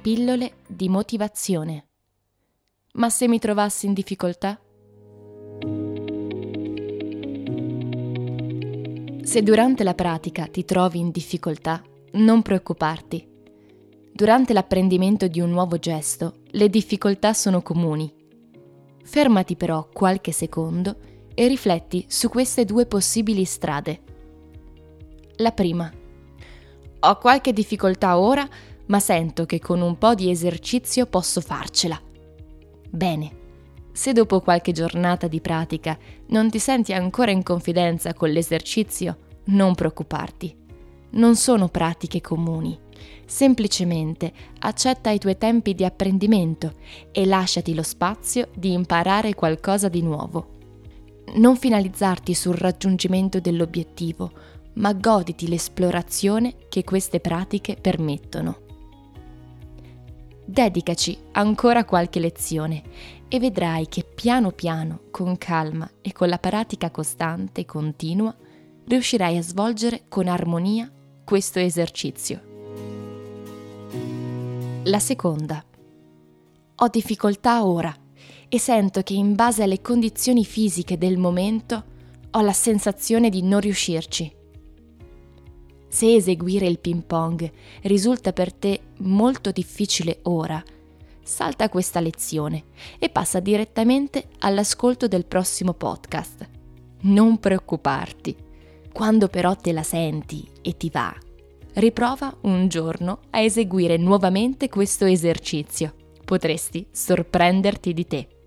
Pillole di motivazione. Ma se mi trovassi in difficoltà? Se durante la pratica ti trovi in difficoltà, non preoccuparti. Durante l'apprendimento di un nuovo gesto, le difficoltà sono comuni. Fermati però qualche secondo e rifletti su queste due possibili strade. La prima. Ho qualche difficoltà ora, ma sento che con un po' di esercizio posso farcela. Bene, se dopo qualche giornata di pratica non ti senti ancora in confidenza con l'esercizio, non preoccuparti. Non sono pratiche comuni. Semplicemente accetta i tuoi tempi di apprendimento e lasciati lo spazio di imparare qualcosa di nuovo. Non finalizzarti sul raggiungimento dell'obiettivo, ma goditi l'esplorazione che queste pratiche permettono. Dedicaci ancora qualche lezione e vedrai che piano piano, con calma e con la pratica costante e continua, riuscirai a svolgere con armonia questo esercizio. La seconda. Ho difficoltà ora e sento che in base alle condizioni fisiche del momento ho la sensazione di non riuscirci. Se eseguire il ping pong risulta per te molto difficile ora, salta questa lezione e passa direttamente all'ascolto del prossimo podcast. Non preoccuparti. Quando però te la senti e ti va, riprova un giorno a eseguire nuovamente questo esercizio. Potresti sorprenderti di te.